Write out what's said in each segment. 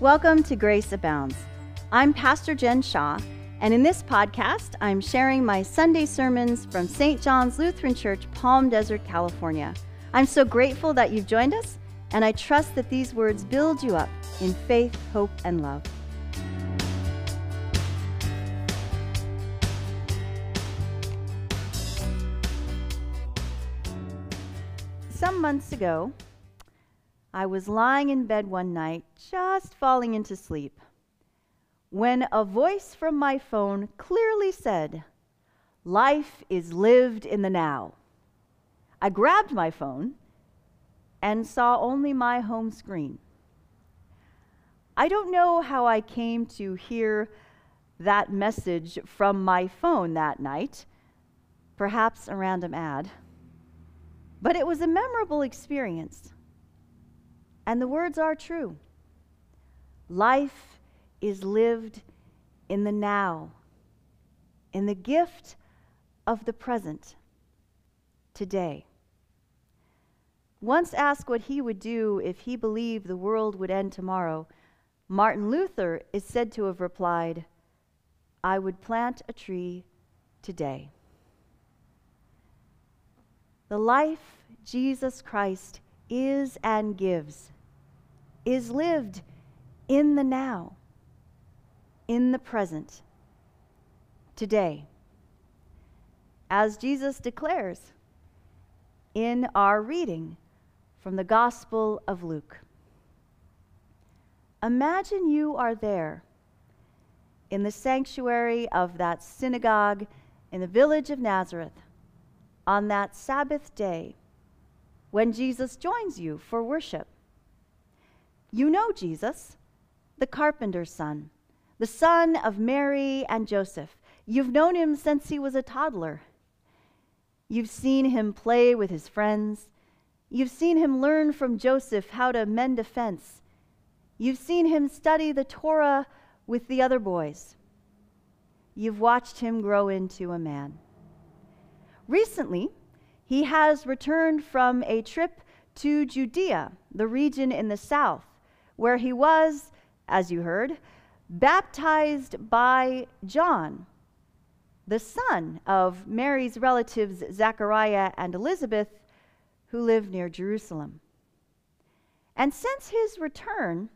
Welcome to Grace Abounds. I'm Pastor Jen Shaw, and in this podcast, I'm sharing my Sunday sermons from St. John's Lutheran Church, Palm Desert, California. I'm so grateful that you've joined us, and I trust that these words build you up in faith, hope, and love. Some months ago, I was lying in bed one night, just falling into sleep, when a voice from my phone clearly said, Life is lived in the now. I grabbed my phone and saw only my home screen. I don't know how I came to hear that message from my phone that night, perhaps a random ad, but it was a memorable experience. And the words are true. Life is lived in the now, in the gift of the present, today. Once asked what he would do if he believed the world would end tomorrow, Martin Luther is said to have replied, I would plant a tree today. The life Jesus Christ is and gives is lived in the now, in the present, today. As Jesus declares in our reading from the Gospel of Luke. Imagine you are there in the sanctuary of that synagogue in the village of Nazareth on that Sabbath day when Jesus joins you for worship. You know Jesus, the carpenter's son, the son of Mary and Joseph. You've known him since he was a toddler. You've seen him play with his friends. You've seen him learn from Joseph how to mend a fence. You've seen him study the Torah with the other boys. You've watched him grow into a man. Recently, he has returned from a trip to Judea, the region in the south, where he was, as you heard, baptized by John, the son of Mary's relatives Zachariah and Elizabeth, who lived near Jerusalem. And since his return,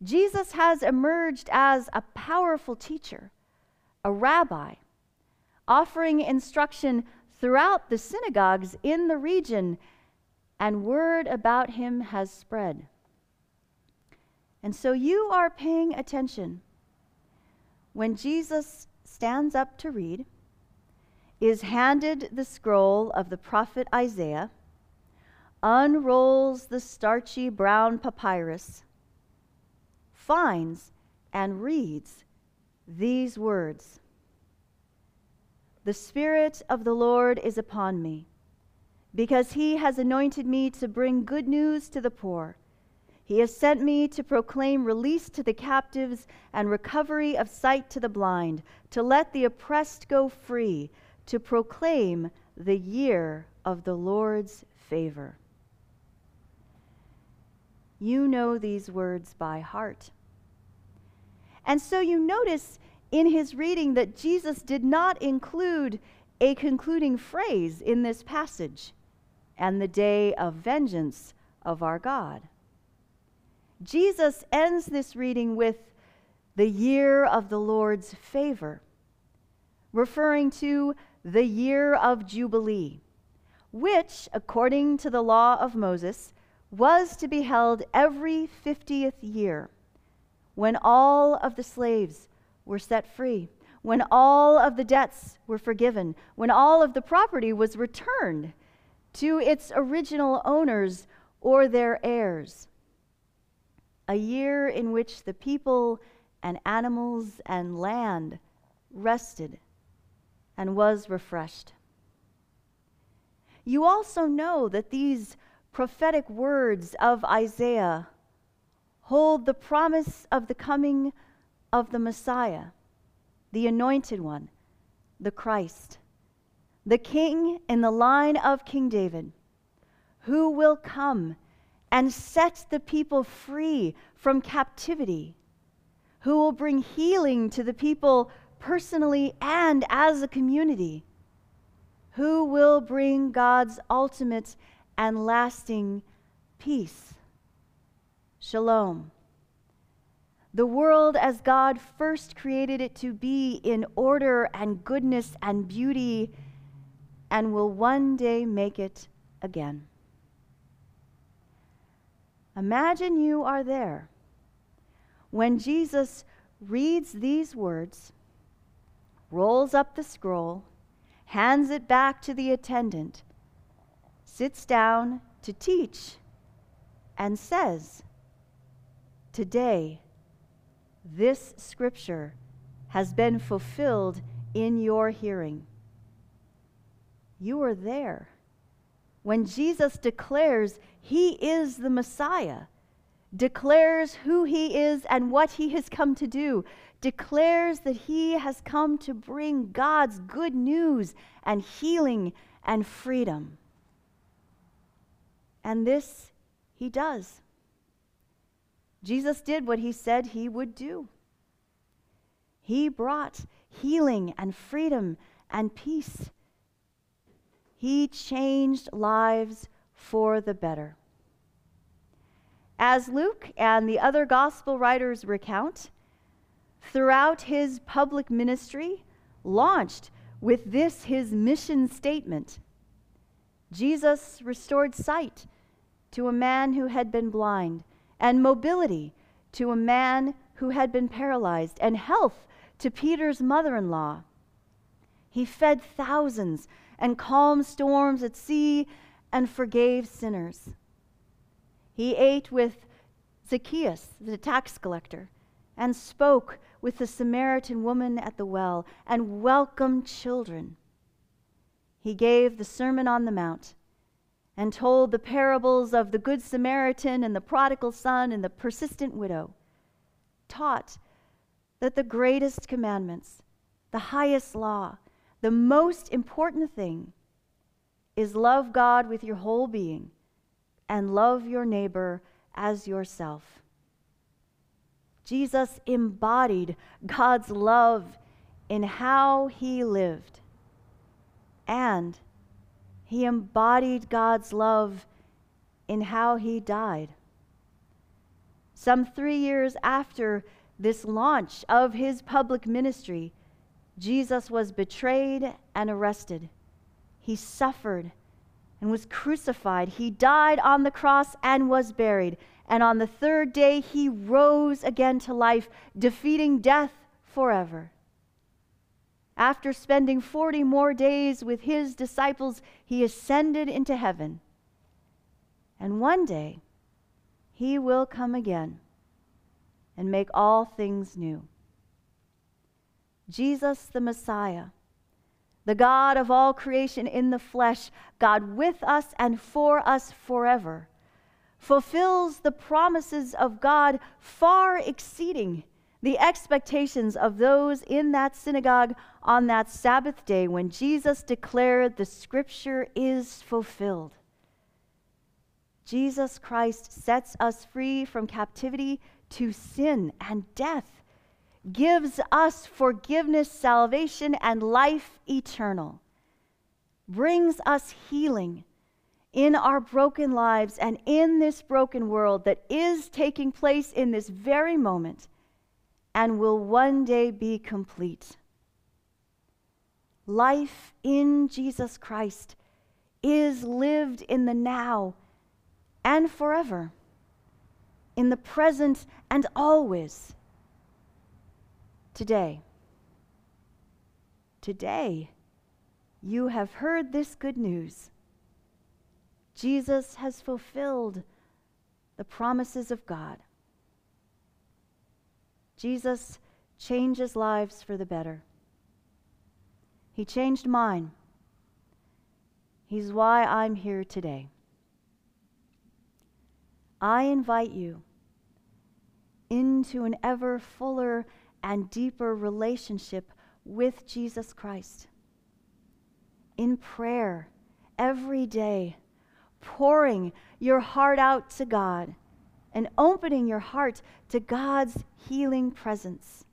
Jesus has emerged as a powerful teacher, a rabbi, offering instruction throughout the synagogues in the region, and word about him has spread. And so you are paying attention. When Jesus stands up to read, is handed the scroll of the prophet Isaiah, unrolls the starchy brown papyrus, finds and reads these words The Spirit of the Lord is upon me, because he has anointed me to bring good news to the poor. He has sent me to proclaim release to the captives and recovery of sight to the blind, to let the oppressed go free, to proclaim the year of the Lord's favor. You know these words by heart. And so you notice in his reading that Jesus did not include a concluding phrase in this passage and the day of vengeance of our God. Jesus ends this reading with the year of the Lord's favor, referring to the year of Jubilee, which, according to the law of Moses, was to be held every 50th year when all of the slaves were set free, when all of the debts were forgiven, when all of the property was returned to its original owners or their heirs a year in which the people and animals and land rested and was refreshed. You also know that these prophetic words of Isaiah hold the promise of the coming of the Messiah, the anointed one, the Christ, the King in the line of King David, who will come and set the people free from captivity, who will bring healing to the people personally and as a community, who will bring God's ultimate and lasting peace. Shalom. The world as God first created it to be in order and goodness and beauty, and will one day make it again. Imagine you are there when Jesus reads these words, rolls up the scroll, hands it back to the attendant, sits down to teach, and says, Today, this scripture has been fulfilled in your hearing. You are there when Jesus declares he is the Messiah, declares who he is and what he has come to do, declares that he has come to bring God's good news and healing and freedom. And this he does. Jesus did what he said he would do. He brought healing and freedom and peace. He changed lives for the better. As Luke and the other gospel writers recount, throughout his public ministry, launched with this his mission statement Jesus restored sight to a man who had been blind and mobility to a man who had been paralyzed, and health to Peter's mother in law. He fed thousands and calmed storms at sea and forgave sinners. He ate with Zacchaeus, the tax collector, and spoke with the Samaritan woman at the well and welcomed children. He gave the Sermon on the Mount and told the parables of the Good Samaritan and the prodigal son and the persistent widow, taught that the greatest commandments, the highest law, the most important thing is love God with your whole being and love your neighbor as yourself. Jesus embodied God's love in how he lived and he embodied God's love in how he died. Some three years after this launch of his public ministry, Jesus was betrayed and arrested. He suffered and was crucified. He died on the cross and was buried. And on the third day, he rose again to life, defeating death forever. After spending 40 more days with his disciples, he ascended into heaven. And one day, he will come again and make all things new. Jesus the Messiah, the God of all creation in the flesh, God with us and for us forever, fulfills the promises of God far exceeding the expectations of those in that synagogue on that Sabbath day when Jesus declared the scripture is fulfilled. Jesus Christ sets us free from captivity to sin and death, gives us forgiveness, salvation, and life eternal, brings us healing in our broken lives and in this broken world that is taking place in this very moment and will one day be complete. Life in Jesus Christ is lived in the now and forever, in the present and always. Today, today, you have heard this good news. Jesus has fulfilled the promises of God. Jesus changes lives for the better. He changed mine. He's why I'm here today. I invite you into an ever fuller and deeper relationship with Jesus Christ. In prayer, every day, pouring your heart out to God and opening your heart to God's healing presence.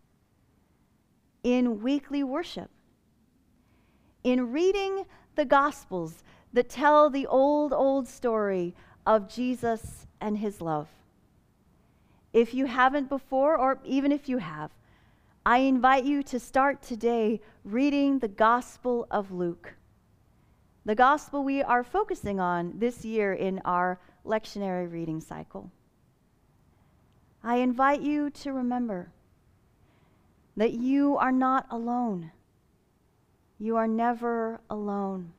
In weekly worship, in reading the Gospels that tell the old, old story of Jesus and his love. If you haven't before, or even if you have, I invite you to start today reading the Gospel of Luke. The Gospel we are focusing on this year in our lectionary reading cycle. I invite you to remember that you are not alone. You are never alone.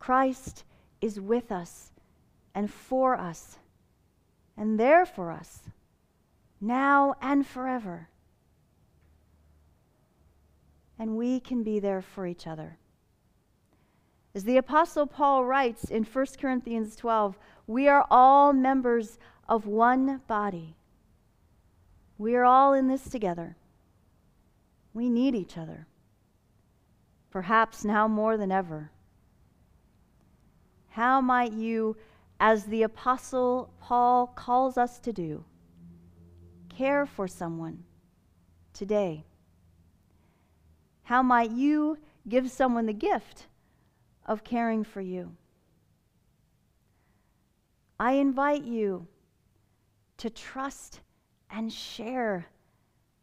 Christ is with us and for us and there for us, now and forever. And we can be there for each other. As the Apostle Paul writes in 1 Corinthians 12, we are all members of one body. We are all in this together. We need each other, perhaps now more than ever. How might you, as the Apostle Paul calls us to do, care for someone today? How might you give someone the gift of caring for you? I invite you to trust and share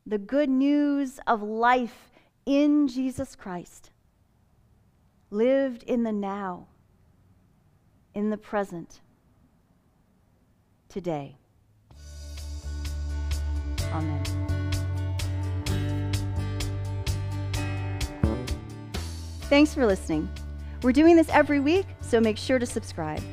the good news of life in Jesus Christ, lived in the now in the present today. Amen. Thanks for listening. We're doing this every week, so make sure to subscribe.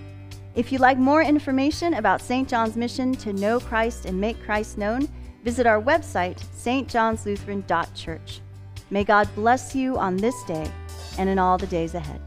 If you'd like more information about St. John's mission to know Christ and make Christ known, visit our website, stjohnslutheran.church. May God bless you on this day and in all the days ahead.